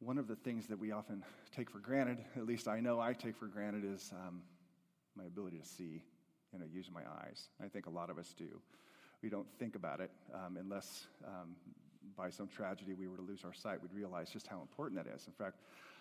one of the things that we often take for granted, at least I know I take for granted, is um, my ability to see, you know, use my eyes. I think a lot of us do. We don't think about it um, unless um, by some tragedy we were to lose our sight, we'd realize just how important that is. In fact,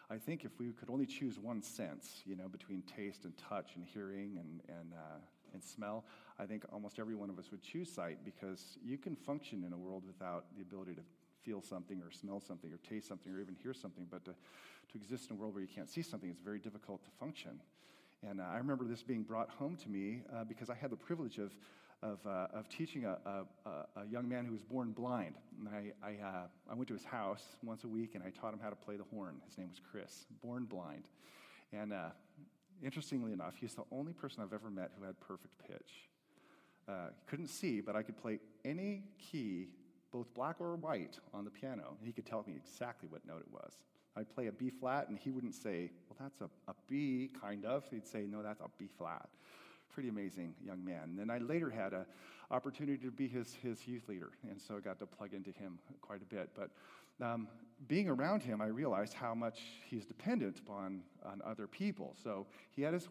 I think if we could only choose one sense, you know, between taste and touch and hearing and, and, uh, and smell, I think almost every one of us would choose sight because you can function in a world without the ability to feel something or smell something or taste something or even hear something. But to, to exist in a world where you can't see something, it's very difficult to function. And uh, I remember this being brought home to me uh, because I had the privilege of, of, uh, of teaching a, a, a, young man who was born blind. And I, I, uh, I went to his house once a week and I taught him how to play the horn. His name was Chris, born blind. And uh, interestingly enough, he's the only person I've ever met who had perfect pitch. Uh, couldn't see, but I could play any key both black or white, on the piano. And he could tell me exactly what note it was. I'd play a B flat, and he wouldn't say, Well, that's a, a B, kind of. He'd say, No, that's a B flat. Pretty amazing young man. And then I later had an opportunity to be his, his youth leader, and so I got to plug into him quite a bit. But um, being around him, I realized how much he's dependent upon on other people. So he had his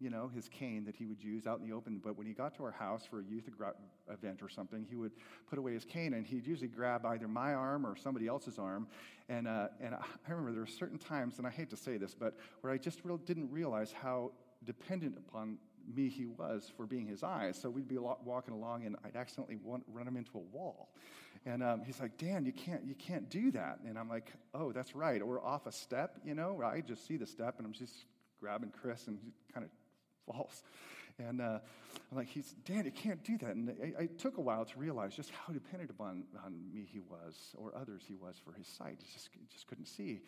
you know, his cane that he would use out in the open. But when he got to our house for a youth event or something, he would put away his cane and he'd usually grab either my arm or somebody else's arm. And, uh, and I remember there were certain times, and I hate to say this, but where I just real, didn't realize how dependent upon me he was for being his eyes. So we'd be walking along, and I'd accidentally run him into a wall. And um, he's like, "Dan, you can't, you can't do that." And I'm like, "Oh, that's right." Or off a step, you know, I just see the step, and I'm just grabbing Chris and kind of false. And uh, I'm like, he's, Dan, you can't do that. And I, I, took a while to realize just how dependent upon on me he was, or others he was for his sight. He just, just couldn't see.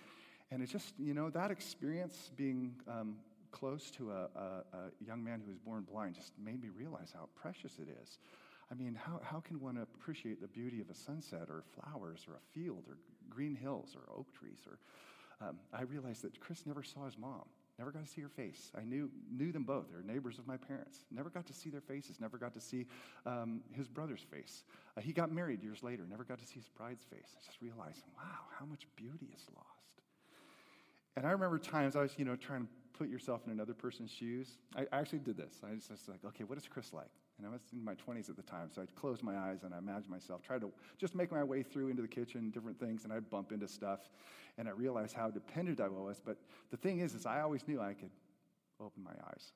And it's just, you know, that experience being um, close to a, a, a, young man who was born blind just made me realize how precious it is. I mean, how, how can one appreciate the beauty of a sunset or flowers or a field or green hills or oak trees? Or um, I realized that Chris never saw his mom. Never got to see her face. I knew, knew them both. They're neighbors of my parents. Never got to see their faces. Never got to see um, his brother's face. Uh, he got married years later. Never got to see his bride's face. I just realized, wow, how much beauty is lost. And I remember times I was, you know, trying to put yourself in another person's shoes. I, actually did this. I was just like, okay, what is Chris like? And I was in my 20s at the time, so I'd close my eyes and I imagined myself, try to just make my way through into the kitchen, different things, and I'd bump into stuff. And I realized how dependent I was. But the thing is, is I always knew I could open my eyes.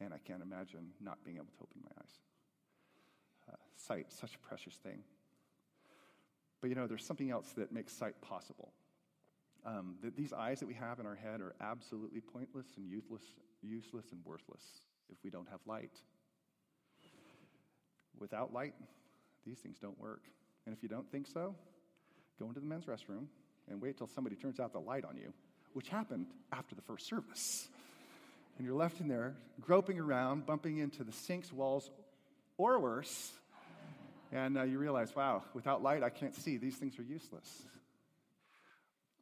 And I can't imagine not being able to open my eyes. Uh, sight, such a precious thing. But you know, there's something else that makes sight possible. Um, that these eyes that we have in our head are absolutely pointless and useless, useless and worthless if we don't have light. Without light, these things don't work. And if you don't think so, go into the men's restroom and wait till somebody turns out the light on you, which happened after the first service. And you're left in there groping around, bumping into the sinks, walls, or worse. And uh, you realize, wow, without light, I can't see. These things are useless.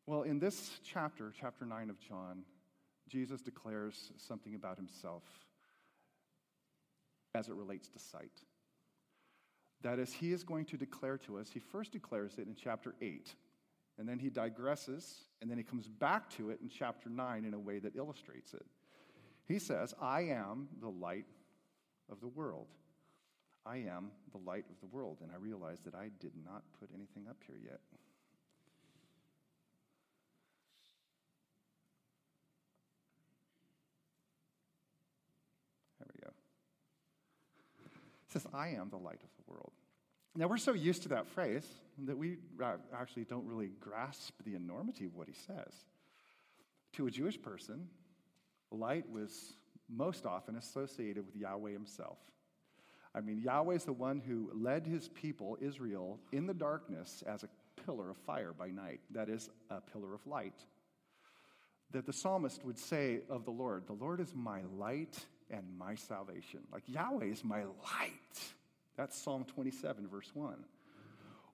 Well, in this chapter, chapter 9 of John, Jesus declares something about himself as it relates to sight. That is, he is going to declare to us, he first declares it in chapter 8, and then he digresses, and then he comes back to it in chapter 9 in a way that illustrates it. He says, I am the light of the world. I am the light of the world. And I realized that I did not put anything up here yet. There we go says, I am the light of world. Now, we're so used to that phrase that we uh, actually don't really grasp the enormity of what he says. To a Jewish person, light was most often associated with Yahweh himself. I mean, Yahweh is the one who led his people, Israel, in the darkness as a pillar of fire by night. That is, a pillar of light. That the psalmist would say of the Lord, The Lord is my light and my salvation. Like Yahweh is my light. That's Psalm 27, verse 1.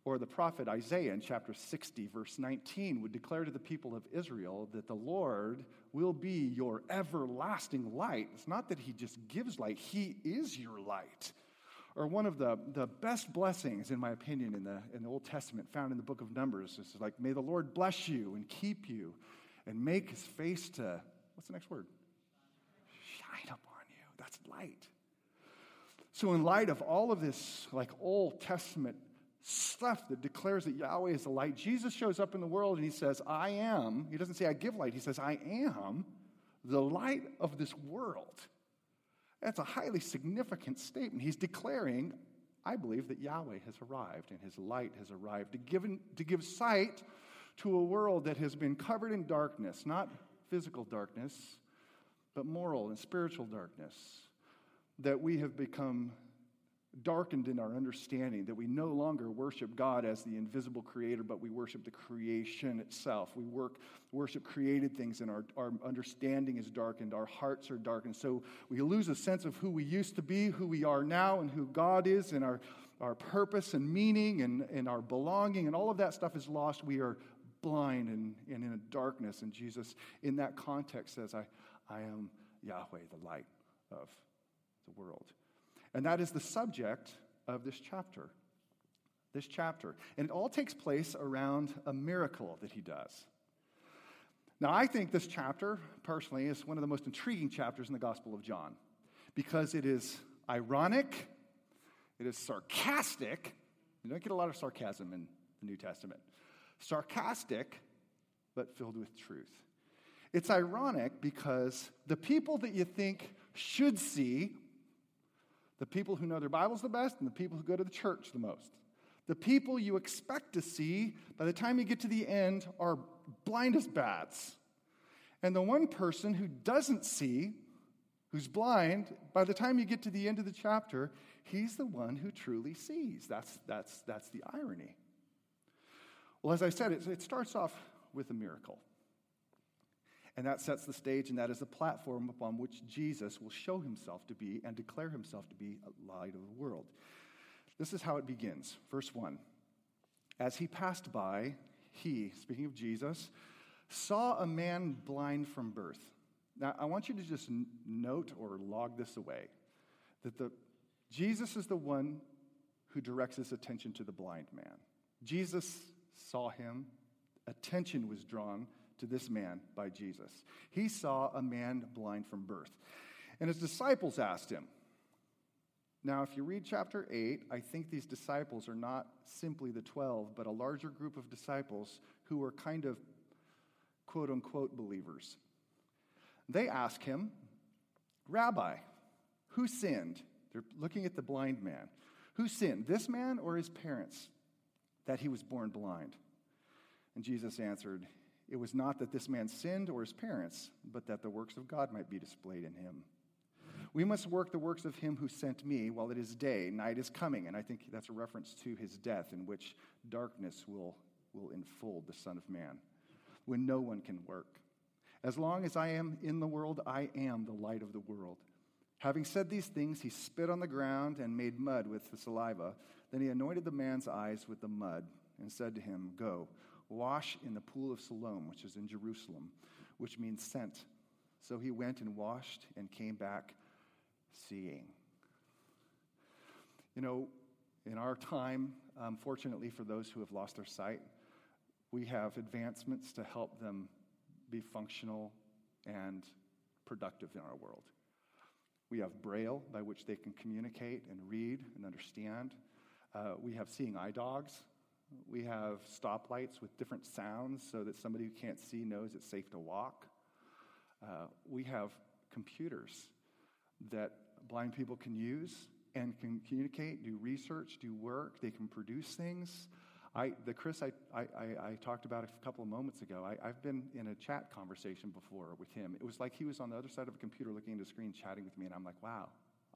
Or the prophet Isaiah in chapter 60, verse 19, would declare to the people of Israel that the Lord will be your everlasting light. It's not that he just gives light, he is your light. Or one of the, the best blessings, in my opinion, in the, in the Old Testament, found in the book of Numbers, is like, May the Lord bless you and keep you and make his face to, what's the next word? Shine upon you. That's light. So, in light of all of this, like Old Testament stuff that declares that Yahweh is the light, Jesus shows up in the world and he says, I am. He doesn't say, I give light. He says, I am the light of this world. That's a highly significant statement. He's declaring, I believe, that Yahweh has arrived and his light has arrived to give, to give sight to a world that has been covered in darkness, not physical darkness, but moral and spiritual darkness. That we have become darkened in our understanding, that we no longer worship God as the invisible creator, but we worship the creation itself. We work, worship created things, and our, our understanding is darkened, our hearts are darkened. So we lose a sense of who we used to be, who we are now, and who God is, and our, our purpose and meaning and, and our belonging, and all of that stuff is lost. We are blind and, and in a darkness. And Jesus, in that context, says, I, I am Yahweh, the light of the world. And that is the subject of this chapter. This chapter. And it all takes place around a miracle that he does. Now, I think this chapter, personally, is one of the most intriguing chapters in the Gospel of John because it is ironic, it is sarcastic. You don't get a lot of sarcasm in the New Testament. Sarcastic, but filled with truth. It's ironic because the people that you think should see the people who know their Bibles the best and the people who go to the church the most. The people you expect to see by the time you get to the end are blind as bats. And the one person who doesn't see, who's blind, by the time you get to the end of the chapter, he's the one who truly sees. That's, that's, that's the irony. Well, as I said, it, it starts off with a miracle. And that sets the stage, and that is the platform upon which Jesus will show himself to be and declare himself to be a light of the world. This is how it begins. Verse 1. As he passed by, he, speaking of Jesus, saw a man blind from birth. Now, I want you to just note or log this away that the, Jesus is the one who directs his attention to the blind man. Jesus saw him, attention was drawn to this man by Jesus. He saw a man blind from birth. And his disciples asked him. Now, if you read chapter 8, I think these disciples are not simply the 12, but a larger group of disciples who were kind of quote unquote believers. They ask him, Rabbi, who sinned? They're looking at the blind man. Who sinned, this man or his parents, that he was born blind? And Jesus answered, it was not that this man sinned or his parents, but that the works of God might be displayed in him. We must work the works of him who sent me while it is day. Night is coming. And I think that's a reference to his death, in which darkness will, will enfold the Son of Man, when no one can work. As long as I am in the world, I am the light of the world. Having said these things, he spit on the ground and made mud with the saliva. Then he anointed the man's eyes with the mud and said to him, Go Wash in the pool of Siloam, which is in Jerusalem, which means sent. So he went and washed and came back seeing. You know, in our time, um, fortunately for those who have lost their sight, we have advancements to help them be functional and productive in our world. We have Braille, by which they can communicate and read and understand. Uh, we have seeing eye dogs, we have stoplights with different sounds so that somebody who can't see knows it's safe to walk. Uh, we have computers that blind people can use and can communicate, do research, do work. They can produce things. I, the Chris I, I, I, talked about a couple of moments ago, I, have been in a chat conversation before with him. It was like he was on the other side of a computer looking at a screen chatting with me, and I'm like, wow,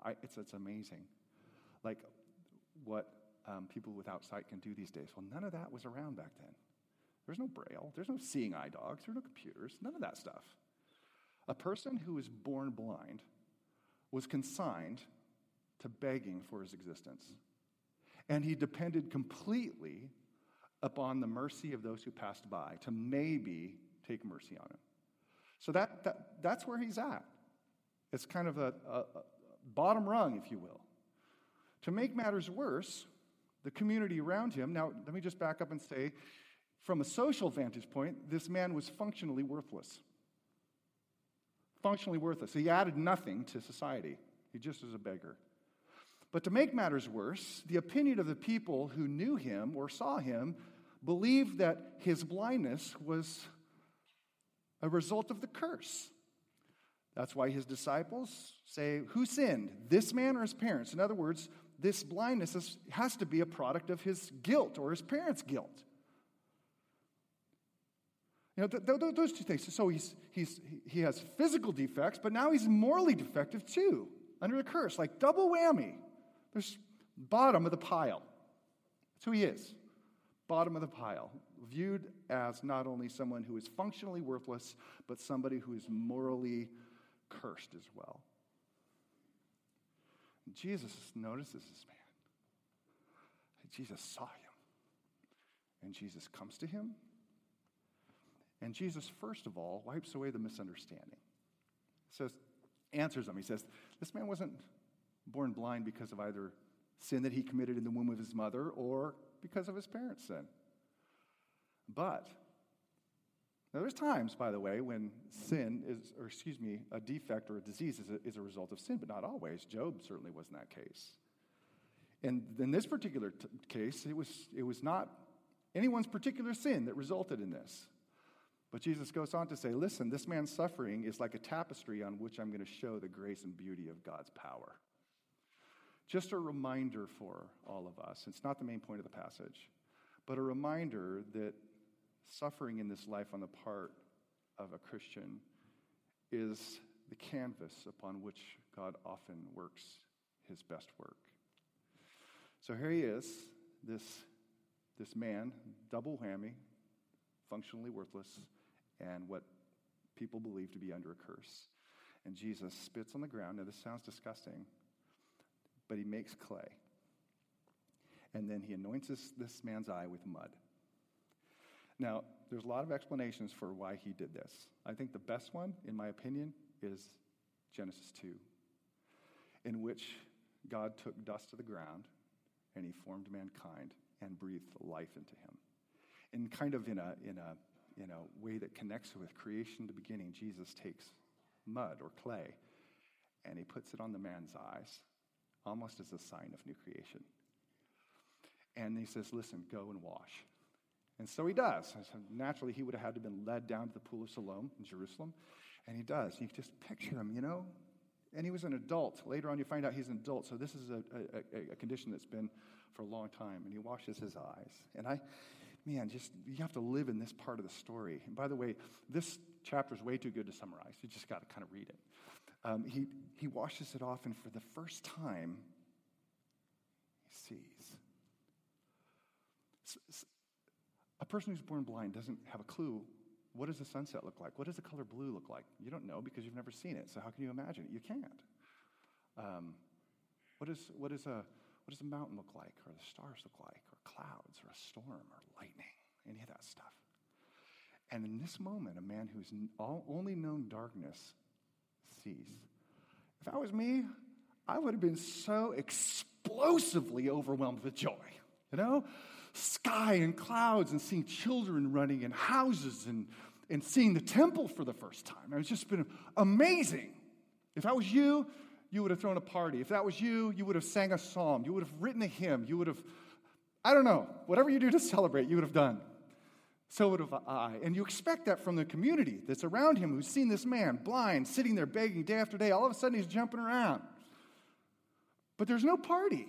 I, it's, it's amazing. Like what um, people without sight can do these days. Well, none of that was around back then. There's no braille, there's no seeing eye dogs, there's no computers, none of that stuff. A person who was born blind was consigned to begging for his existence. And he depended completely upon the mercy of those who passed by to maybe take mercy on him. So that, that, that's where he's at. It's kind of a, a, a bottom rung, if you will To make matters worse, the community around him, now let me just back up and say, from a social vantage point, this man was functionally worthless. Functionally worthless. He added nothing to society, he just was a beggar. But to make matters worse, the opinion of the people who knew him or saw him believed that his blindness was a result of the curse. That's why his disciples say, Who sinned, this man or his parents? In other words, this blindness is, has to be a product of his guilt or his parents' guilt. You know, th- th- those two things. So he's, he's, he has physical defects, but now he's morally defective too, under the curse, like double whammy. There's bottom of the pile. That's who he is. Bottom of the pile. Viewed as not only someone who is functionally worthless, but somebody who is morally cursed as well. Jesus notices this man. Jesus saw him. And Jesus comes to him. And Jesus, first of all, wipes away the misunderstanding. He Says, answers him. He says, This man wasn't born blind because of either sin that he committed in the womb of his mother or because of his parents' sin. But now, there's times, by the way, when sin is, or excuse me, a defect or a disease is a, is a result of sin, but not always. Job certainly was in that case. And in this particular t- case, it was, it was not anyone's particular sin that resulted in this. But Jesus goes on to say, listen, this man's suffering is like a tapestry on which I'm going to show the grace and beauty of God's power. Just a reminder for all of us. It's not the main point of the passage, but a reminder that suffering in this life on the part of a Christian is the canvas upon which God often works his best work. So here he is, this, this man, double whammy, functionally worthless, and what people believe to be under a curse. And Jesus spits on the ground. Now, this sounds disgusting, but he makes clay. And then he anoints this, this man's eye with mud. Now, there's a lot of explanations for why he did this. I think the best one, in my opinion, is Genesis 2, in which God took dust to the ground and he formed mankind and breathed life into him. And kind of in a, in a, in a way that connects with creation, the beginning, Jesus takes mud or clay and he puts it on the man's eyes, almost as a sign of new creation. And he says, Listen, go and wash. And so he does. So naturally, he would have had to have been led down to the pool of Siloam in Jerusalem. And he does. You just picture him, you know? And he was an adult. Later on, you find out he's an adult. So this is a, a, a condition that's been for a long time. And he washes his eyes. And I, man, just, you have to live in this part of the story. And by the way, this chapter is way too good to summarize. You just got to kind of read it. Um, he, he washes it off, and for the first time, he sees. A person who's born blind doesn't have a clue what does the sunset look like? What does the color blue look like? You don't know because you've never seen it. So how can you imagine it? You can't. Um, what, is, what, is a, what does a mountain look like, or the stars look like, or clouds, or a storm, or lightning? Any of that stuff. And in this moment, a man who's only known darkness sees. If that was me, I would have been so explosively overwhelmed with joy. You know? Sky and clouds and seeing children running in houses and, and seeing the temple for the first time. It's just been amazing. If that was you, you would have thrown a party. If that was you, you would have sang a psalm. You would have written a hymn. You would have, I don't know, whatever you do to celebrate, you would have done. So would have I. And you expect that from the community that's around him who's seen this man blind, sitting there begging day after day. All of a sudden, he's jumping around. But there's no party.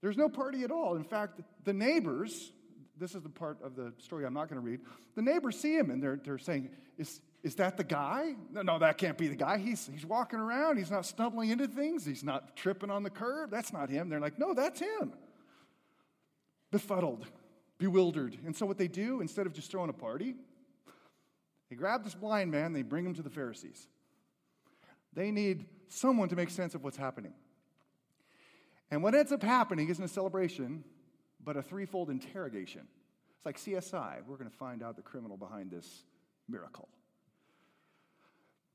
There's no party at all. In fact, the neighbors, this is the part of the story I'm not going to read, the neighbors see him and they're, they're saying, is, is that the guy? No, no, that can't be the guy. He's, he's walking around. He's not stumbling into things. He's not tripping on the curb. That's not him. They're like, no, that's him. Befuddled, bewildered. And so what they do, instead of just throwing a party, they grab this blind man, they bring him to the Pharisees. They need someone to make sense of what's happening. And what ends up happening isn't a celebration, but a threefold interrogation. It's like CSI. We're going to find out the criminal behind this miracle.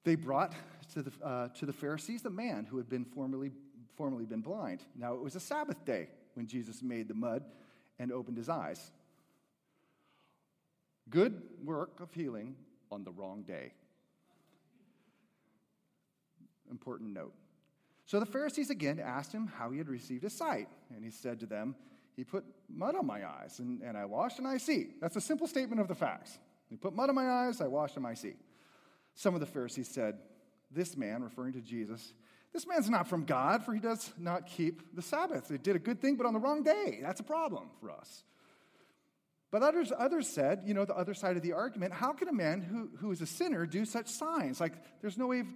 They brought to the, uh, to the Pharisees the man who had been formerly formerly been blind. Now it was a Sabbath day when Jesus made the mud and opened his eyes. Good work of healing on the wrong day. Important note. So the Pharisees again asked him how he had received his sight. And he said to them, He put mud on my eyes, and, and I washed and I see. That's a simple statement of the facts. He put mud on my eyes, I washed and I see. Some of the Pharisees said, This man, referring to Jesus, this man's not from God, for he does not keep the Sabbath. He did a good thing, but on the wrong day. That's a problem for us. But others, others said, you know, the other side of the argument, how can a man who, who is a sinner do such signs? Like, there's no way of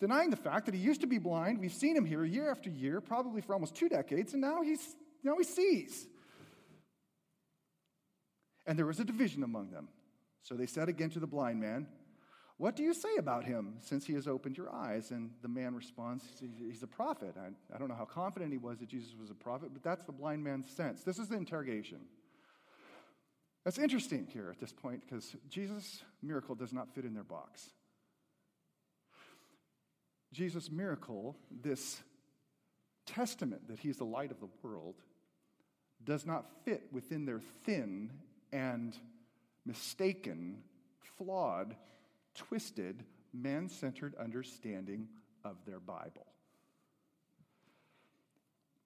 denying the fact that he used to be blind. We've seen him here year after year, probably for almost two decades, and now, he's, now he sees. And there was a division among them. So they said again to the blind man, What do you say about him since he has opened your eyes? And the man responds, He's a prophet. I, don't know how confident he was that Jesus was a prophet, but that's the blind man's sense. This is the interrogation. That's interesting here at this point because Jesus' miracle does not fit in their box. Jesus' miracle, this testament that he's the light of the world, does not fit within their thin and mistaken, flawed, twisted, man centered understanding of their Bible.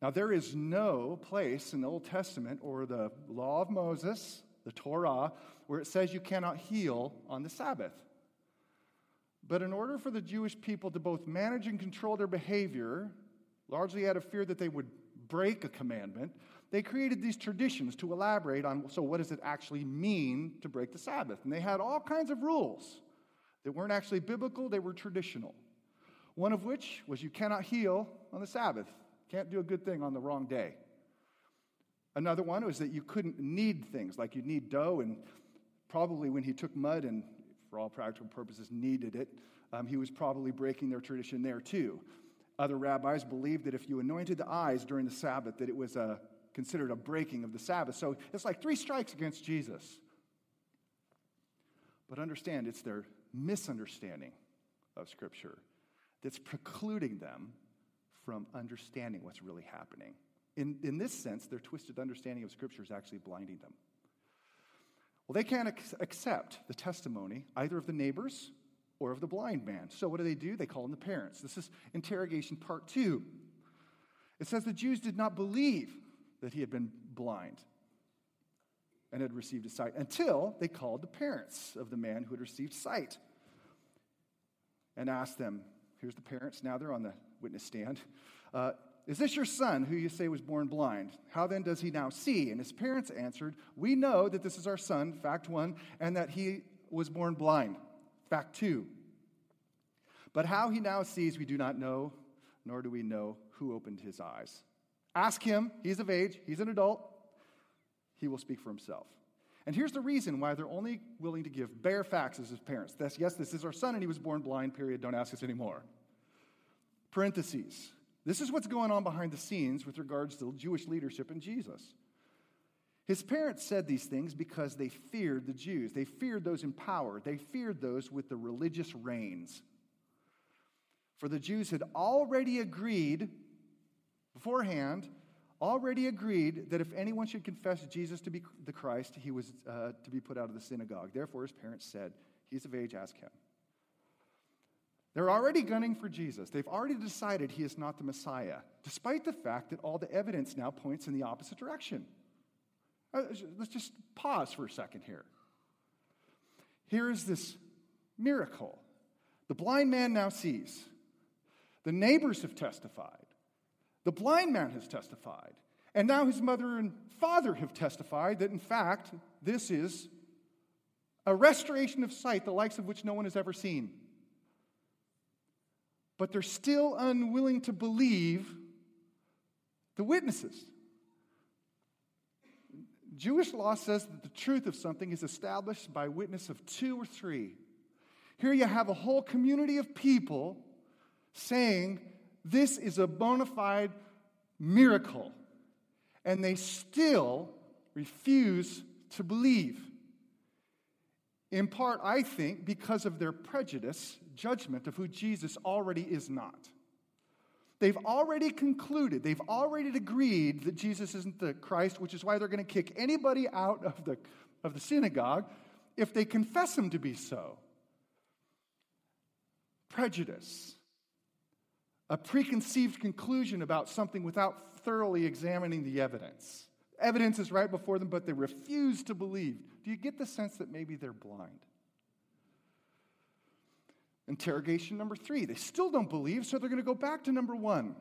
Now, there is no place in the Old Testament or the law of Moses, the Torah, where it says you cannot heal on the Sabbath. But in order for the Jewish people to both manage and control their behavior, largely out of fear that they would break a commandment, they created these traditions to elaborate on so, what does it actually mean to break the Sabbath? And they had all kinds of rules that weren't actually biblical, they were traditional. One of which was you cannot heal on the Sabbath, can't do a good thing on the wrong day. Another one was that you couldn't knead things, like you knead dough, and probably when he took mud and, for all practical purposes, kneaded it, um, he was probably breaking their tradition there too. Other rabbis believed that if you anointed the eyes during the Sabbath, that it was a considered a breaking of the Sabbath. So it's like three strikes against Jesus. But understand, it's their misunderstanding of Scripture that's precluding them from understanding what's really happening. In, in this sense, their twisted understanding of Scripture is actually blinding them. Well, they can't ac- accept the testimony either of the neighbors or of the blind man. So, what do they do? They call in the parents. This is interrogation part two. It says the Jews did not believe that he had been blind and had received his sight until they called the parents of the man who had received sight and asked them here's the parents, now they're on the witness stand. Uh, is this your son who you say was born blind? How then does he now see? And his parents answered, We know that this is our son, fact one, and that he was born blind, fact two. But how he now sees, we do not know, nor do we know who opened his eyes. Ask him. He's of age, he's an adult. He will speak for himself. And here's the reason why they're only willing to give bare facts as his parents. That's, yes, this is our son and he was born blind, period. Don't ask us anymore. Parentheses. This is what's going on behind the scenes with regards to Jewish leadership and Jesus. His parents said these things because they feared the Jews. They feared those in power. They feared those with the religious reins. For the Jews had already agreed beforehand already agreed that if anyone should confess Jesus to be the Christ, he was uh, to be put out of the synagogue. Therefore, his parents said, He's of age, ask him. They're already gunning for Jesus. They've already decided he is not the Messiah, despite the fact that all the evidence now points in the opposite direction. Uh, let's just pause for a second here. Here is this miracle. The blind man now sees. The neighbors have testified. The blind man has testified. And now his mother and father have testified that, in fact, this is a restoration of sight, the likes of which no one has ever seen. But they're still unwilling to believe the witnesses. Jewish law says that the truth of something is established by witness of two or three. Here you have a whole community of people saying this is a bona fide miracle. And they still refuse to believe. In part, I think, because of their prejudice, judgment of who Jesus already is not. They've already concluded, they've already agreed that Jesus isn't the Christ, which is why they're going to kick anybody out of the, of the synagogue if they confess him to be so. Prejudice, a preconceived conclusion about something without thoroughly examining the evidence. Evidence is right before them, but they refuse to believe. Do you get the sense that maybe they're blind? Interrogation number three. They still don't believe, so they're going to go back to number one.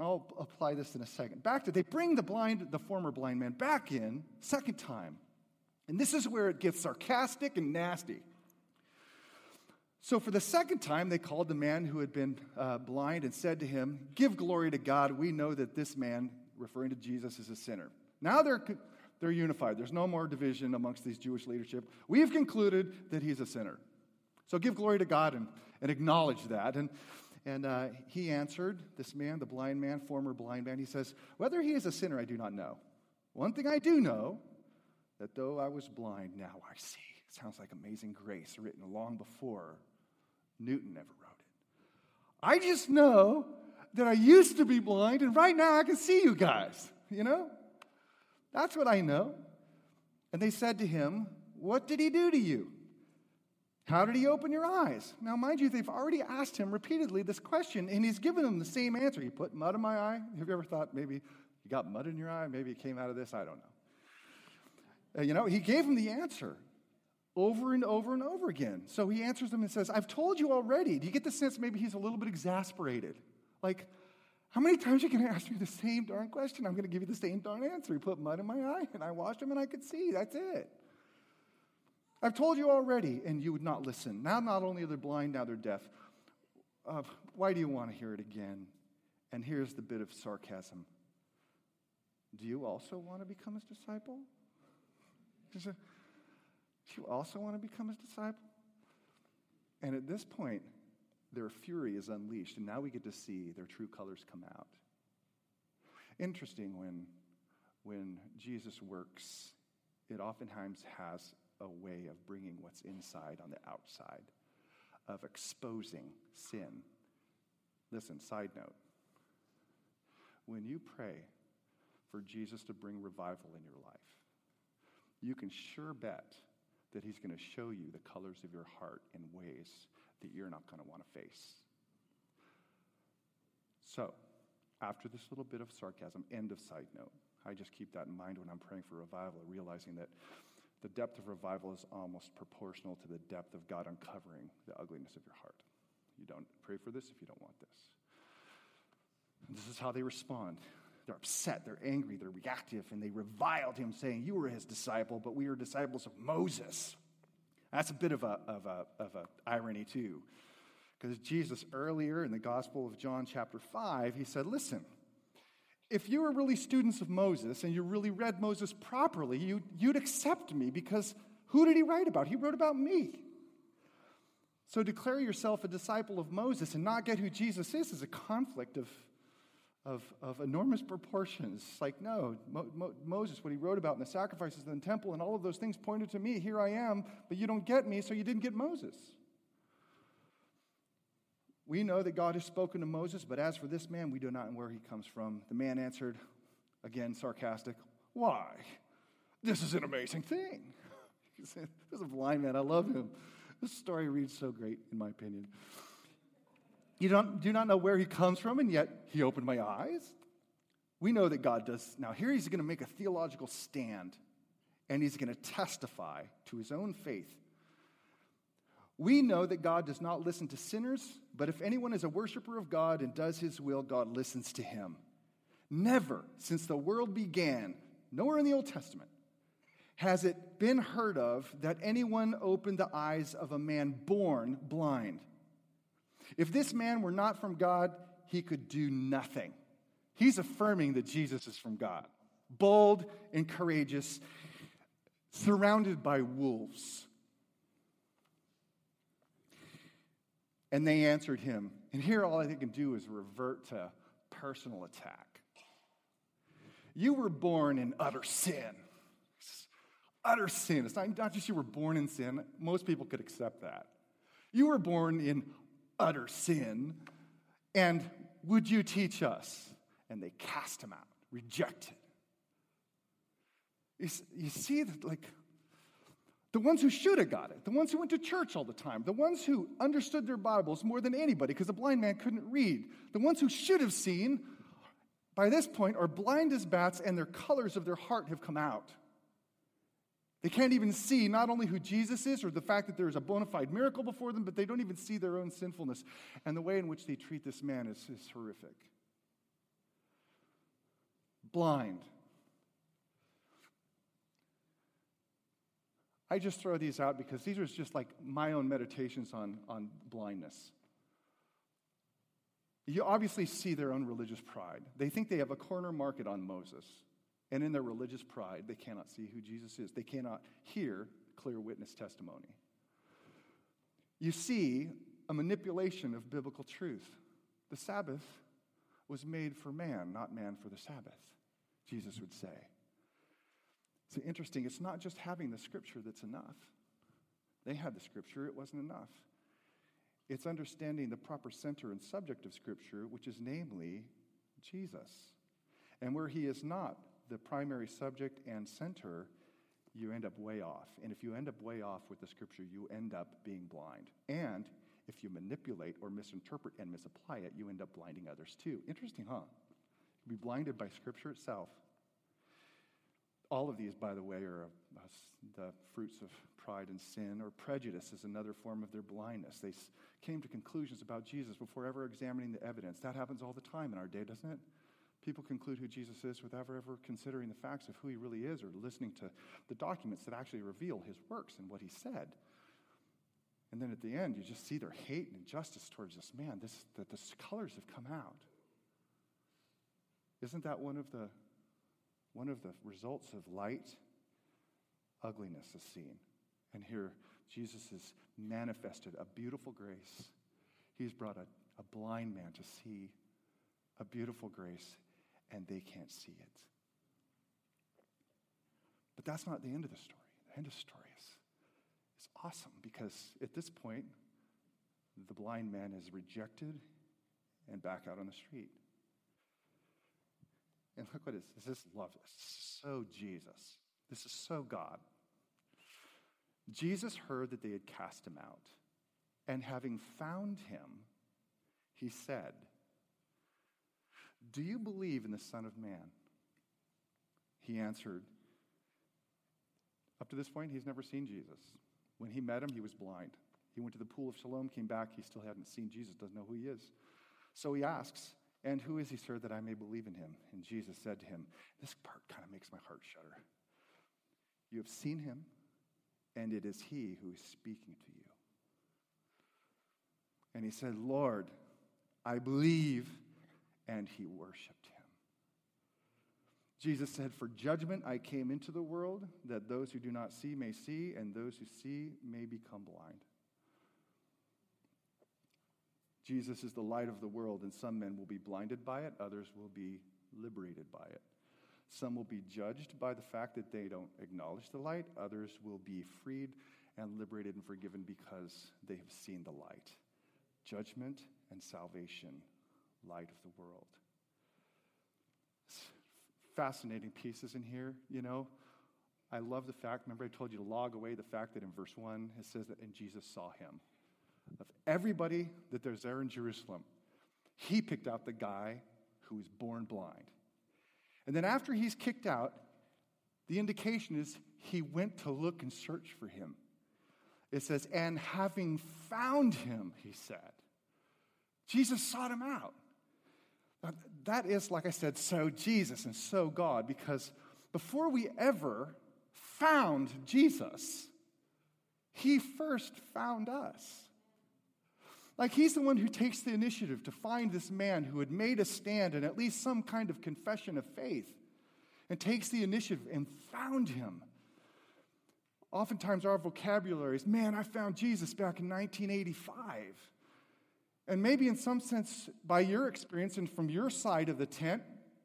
I'll apply this in a second. Back to they bring the blind, the former blind man back in second time. And this is where it gets sarcastic and nasty. So, for the second time, they called the man who had been uh, blind and said to him, Give glory to God. We know that this man, referring to Jesus, is a sinner. Now they're, they're unified. There's no more division amongst these Jewish leadership. We've concluded that he's a sinner. So give glory to God and, and acknowledge that. And, and uh, he answered, this man, the blind man, former blind man, he says, Whether he is a sinner, I do not know. One thing I do know, that though I was blind, now I see. It sounds like amazing grace written long before Newton ever wrote it. I just know that I used to be blind, and right now I can see you guys, you know? That's what I know. And they said to him, What did he do to you? How did he open your eyes? Now, mind you, they've already asked him repeatedly this question, and he's given them the same answer. He put mud in my eye. Have you ever thought maybe you got mud in your eye? Maybe it came out of this? I don't know. Uh, you know, he gave him the answer over and over and over again. So he answers them and says, I've told you already. Do you get the sense maybe he's a little bit exasperated? Like, how many times are you going to ask me the same darn question? I'm going to give you the same darn answer. He put mud in my eye, and I washed him, and I could see. That's it. I've told you already, and you would not listen. Now, not only are they blind, now they're deaf. Uh, why do you want to hear it again? And here's the bit of sarcasm Do you also want to become his disciple? do you also want to become his disciple? And at this point, their fury is unleashed, and now we get to see their true colors come out. Interesting when, when Jesus works, it oftentimes has a way of bringing what's inside on the outside, of exposing sin. Listen, side note. When you pray for Jesus to bring revival in your life, you can sure bet that he's going to show you the colors of your heart in ways that you're not going to want to face. So, after this little bit of sarcasm, end of side note, I just keep that in mind when I'm praying for revival, realizing that the depth of revival is almost proportional to the depth of God uncovering the ugliness of your heart. You don't pray for this if you don't want this. And this is how they respond. They're upset, they're angry, they're reactive, and they reviled him, saying, You were his disciple, but we are disciples of Moses. That's a bit of a, of a, of a irony, too. Because Jesus, earlier in the Gospel of John, chapter 5, he said, Listen, if you were really students of Moses and you really read Moses properly, you, you'd accept me because who did he write about? He wrote about me. So declare yourself a disciple of Moses and not get who Jesus is is a conflict of, of, of enormous proportions. Like, no, Mo, Mo, Moses, what he wrote about in the sacrifices in the temple and all of those things pointed to me. Here I am, but you don't get me, so you didn't get Moses. We know that God has spoken to Moses, but as for this man, we do not know where he comes from. The man answered, again sarcastic, Why? This is an amazing thing. This is a blind man. I love him. This story reads so great, in my opinion. You don't, do not know where he comes from, and yet he opened my eyes. We know that God does. Now, here he's going to make a theological stand, and he's going to testify to his own faith we know that God does not listen to sinners, but if anyone is a worshiper of God and does his will, God listens to him. Never, since the world began, nowhere in the Old Testament, has it been heard of that anyone opened the eyes of a man born blind. If this man were not from God, he could do nothing. He's affirming that Jesus is from God, bold and courageous, surrounded by wolves. And they answered him. And here, all I can do is revert to personal attack. You were born in utter sin. Utter sin. It's not, not just you were born in sin, most people could accept that. You were born in utter sin. And Would you teach us? And they cast him out, rejected. You, you see that, like, the ones who should have got it, the ones who went to church all the time, the ones who understood their Bibles more than anybody because the blind man couldn't read, the ones who should have seen, by this point, are blind as bats and their colors of their heart have come out. They can't even see not only who Jesus is or the fact that there is a bona fide miracle before them, but they don't even see their own sinfulness. And the way in which they treat this man is, is horrific. Blind. I just throw these out because these are just like my own meditations on, on blindness. You obviously see their own religious pride. They think they have a corner market on Moses. And in their religious pride, they cannot see who Jesus is. They cannot hear clear witness testimony. You see a manipulation of biblical truth. The Sabbath was made for man, not man for the Sabbath, Jesus would say. It's interesting, it's not just having the scripture that's enough. They had the scripture, it wasn't enough. It's understanding the proper center and subject of scripture, which is namely Jesus. And where he is not the primary subject and center, you end up way off. And if you end up way off with the scripture, you end up being blind. And if you manipulate or misinterpret and misapply it, you end up blinding others too. Interesting, huh? You can be blinded by scripture itself. All of these, by the way, are uh, the fruits of pride and sin, or prejudice is another form of their blindness. They came to conclusions about Jesus before ever examining the evidence. That happens all the time in our day, doesn't it? People conclude who Jesus is without ever considering the facts of who he really is or listening to the documents that actually reveal his works and what he said. And then at the end, you just see their hate and injustice towards this man, this, that the colors have come out. Isn't that one of the, one of the results of light? Ugliness is seen. And here, Jesus has manifested a beautiful grace. He's brought a, a blind man to see a beautiful grace and they can't see it. But that's not the end of the story. The end of the story is, is awesome because at this point, the blind man is rejected and back out on the street. And look what it is. This is love. This is so Jesus. This is so God. Jesus heard that they had cast him out. And having found him, he said, do you believe in the Son of Man? He answered, Up to this point, he's never seen Jesus. When he met him, he was blind. He went to the pool of Siloam, came back, he still hadn't seen Jesus, doesn't know who he is. So he asks, And who is he, sir, that I may believe in him? And Jesus said to him, This part kind of makes my heart shudder. You have seen him, and it is he who is speaking to you. And he said, Lord, I believe and he worshiped him. Jesus said, For judgment I came into the world, that those who do not see may see, and those who see may become blind. Jesus is the light of the world, and some men will be blinded by it, others will be liberated by it. Some will be judged by the fact that they don't acknowledge the light, others will be freed and liberated and forgiven because they have seen the light. Judgment and salvation light of the world. Fascinating pieces in here, you know. I love the fact, remember, I told you to log away the fact that in verse 1 it says that, and Jesus saw him. Of everybody that there's there in Jerusalem, he picked out the guy who was born blind. And then after he's kicked out, the indication is he went to look and search for him. It says, and having found him, he said. Jesus sought him out. Now, That is, like I said, so Jesus and so God, because before we ever found Jesus, he first found us. Like he's the one who takes the initiative to find this man who had made a stand and at least some kind of confession of faith and takes the initiative and found him. Oftentimes, our vocabulary is, man, I found Jesus back in 1985. And maybe in some sense, by your experience and from your side of the tent,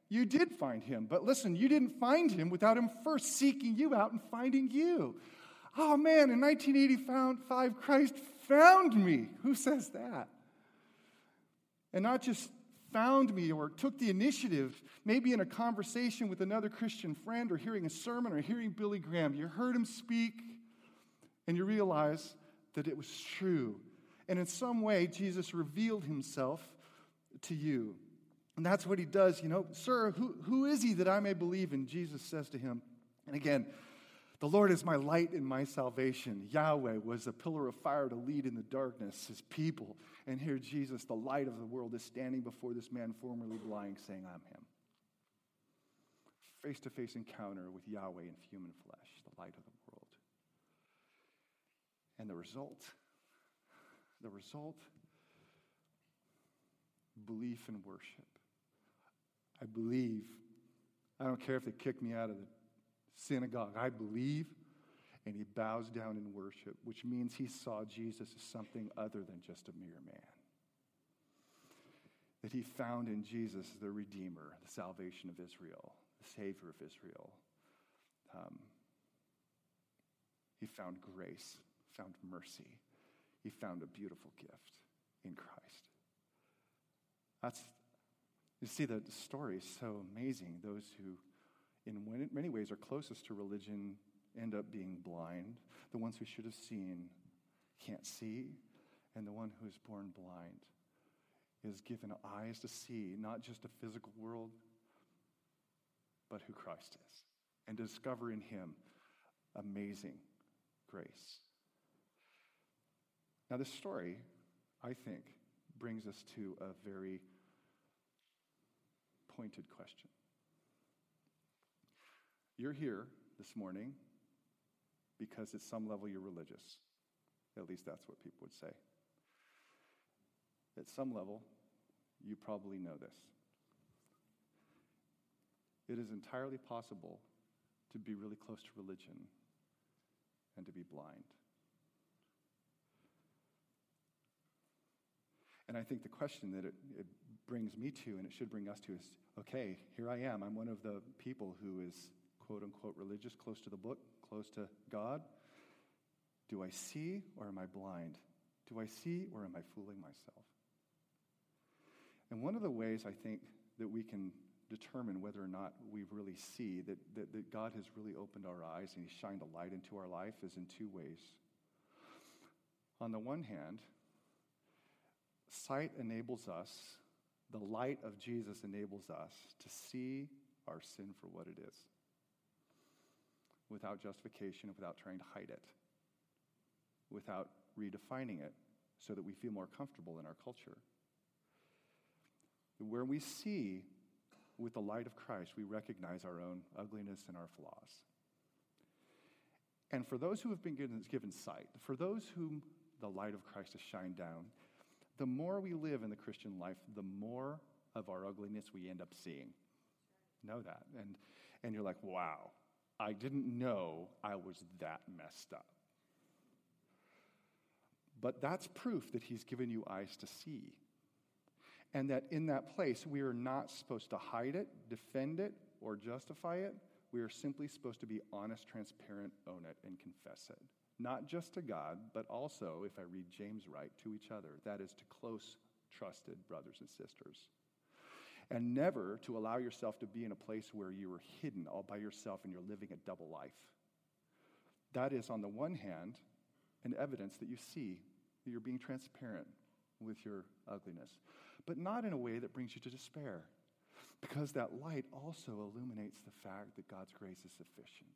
you did find him. But listen, you didn't find him without him first seeking you out and finding you. Oh man, in 1985, Christ found me. Who says that? And not just found me or took the initiative, maybe in a conversation with another Christian friend or hearing a sermon or hearing Billy Graham, you heard him speak and you realize that it was true. And in some way, Jesus revealed himself to you. And that's what he does. You know, sir, who, who is he that I may believe? in? Jesus says to him, and again, the Lord is my light and my salvation. Yahweh was a pillar of fire to lead in the darkness his people. And here Jesus, the light of the world, is standing before this man formerly blind, saying, I'm him. Face to face encounter with Yahweh in human flesh, the light of the world. And the result, the result, belief and worship. I believe. I don't care if they kick me out of the synagogue. I believe. And he bows down in worship, which means he saw Jesus as something other than just a mere man. That he found in Jesus the Redeemer, the salvation of Israel, the Savior of Israel. Um, he found grace, found mercy. He found a beautiful gift in Christ. That's, you see, the story is so amazing. Those who, in many ways, are closest to religion end up being blind. The ones who should have seen can't see. And the one who is born blind is given eyes to see not just a physical world, but who Christ is. And discover in him amazing grace. Now, this story, I think, brings us to a very pointed question. You're here this morning because at some level you're religious. At least that's what people would say. At some level, you probably know this. It is entirely possible to be really close to religion and to be blind. And I think the question that it, it brings me to, and it should bring us to, is okay, here I am. I'm one of the people who is quote unquote religious, close to the book, close to God. Do I see or am I blind? Do I see or am I fooling myself? And one of the ways I think that we can determine whether or not we really see that, that, that God has really opened our eyes and He shined a light into our life is in two ways. On the one hand, sight enables us, the light of Jesus enables us to see our sin for what it is without justification, without trying to hide it, without redefining it so that we feel more comfortable in our culture. Where we see with the light of Christ, we recognize our own ugliness and our flaws. And for those who have been given, given sight, for those whom the light of Christ has shined down, the more we live in the Christian life, the more of our ugliness we end up seeing. Know that. And, and you're like, wow, I didn't know I was that messed up. But that's proof that He's given you eyes to see. And that in that place, we are not supposed to hide it, defend it, or justify it. We are simply supposed to be honest, transparent, own it, and confess it. Not just to God, but also, if I read James right, to each other. That is to close, trusted brothers and sisters and never to allow yourself to be in a place where you are hidden all by yourself and you're living a double life. That is, on the one hand, an evidence that you see that you're being transparent with your ugliness, but not in a way that brings you to despair, because that light also illuminates the fact that God's grace is sufficient.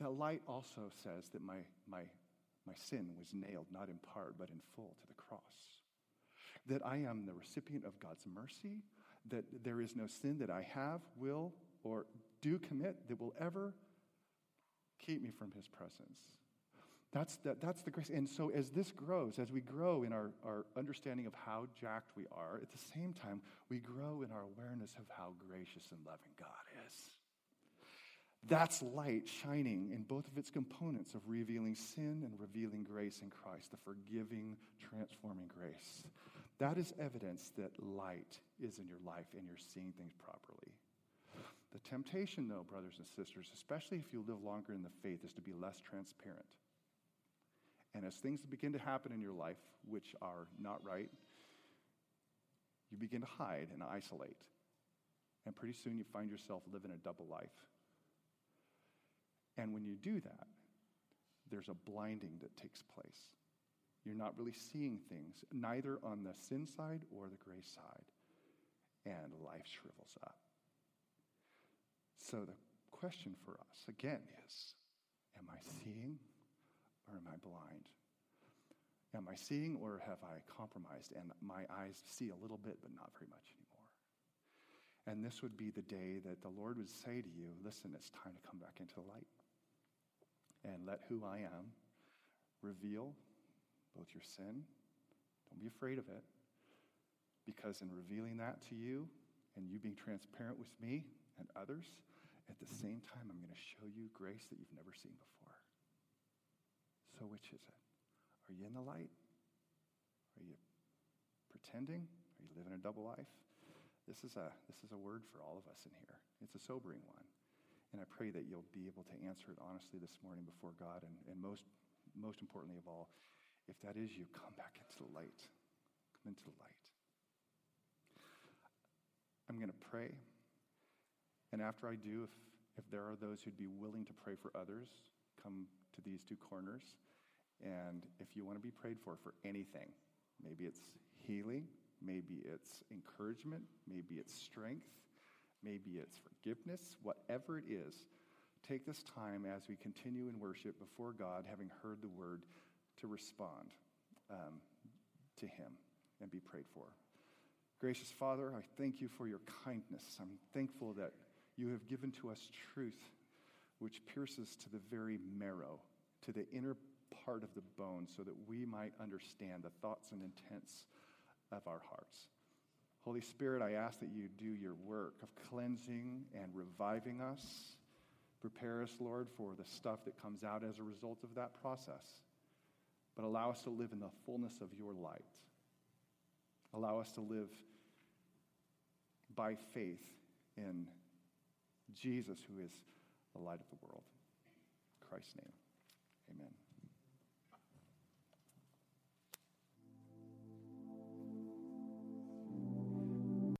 That light also says that my, my, my sin was nailed not in part, but in full to the cross. That I am the recipient of God's mercy, that there is no sin that I have, will, or do commit that will ever keep me from his presence. That's, that, that's the grace. And so, as this grows, as we grow in our, our understanding of how jacked we are, at the same time, we grow in our awareness of how gracious and loving God is. That's light shining in both of its components of revealing sin and revealing grace in Christ, the forgiving, transforming grace. That is evidence that light is in your life and you're seeing things properly. The temptation, though, brothers and sisters, especially if you live longer in the faith, is to be less transparent. And as things begin to happen in your life, which are not right, you begin to hide and isolate. And pretty soon you find yourself living a double life. And when you do that, there's a blinding that takes place. You're not really seeing things, neither on the sin side or the grace side. And life shrivels up. So the question for us, again, is Am I seeing or am I blind? Am I seeing or have I compromised and my eyes see a little bit but not very much anymore? And this would be the day that the Lord would say to you, Listen, it's time to come back into the light and let who I am reveal both your sin. Don't be afraid of it. Because in revealing that to you and you being transparent with me and others, at the same time, I'm going to show you grace that you've never seen before. So, which is it? Are you in the light? Are you pretending? Are you living a double life? This is a, this is a word for all of us in here. It's a sobering one. And I pray that you'll be able to answer it honestly this morning before God. And, and most, most importantly of all, if that is you, come back into the light. Come into the light. I'm going to pray. And after I do, if, if there are those who'd be willing to pray for others, come to these two corners. And if you want to be prayed for for anything, maybe it's healing, maybe it's encouragement, maybe it's strength, maybe it's forgiveness, whatever it is, take this time as we continue in worship before God, having heard the word, to respond um, to Him and be prayed for. Gracious Father, I thank you for your kindness. I'm thankful that you have given to us truth which pierces to the very marrow, to the inner part of the bone, so that we might understand the thoughts and intents of our hearts. Holy Spirit, I ask that you do your work of cleansing and reviving us. Prepare us, Lord, for the stuff that comes out as a result of that process. But allow us to live in the fullness of your light. Allow us to live by faith in Jesus, who is the light of the world. In Christ's name, amen.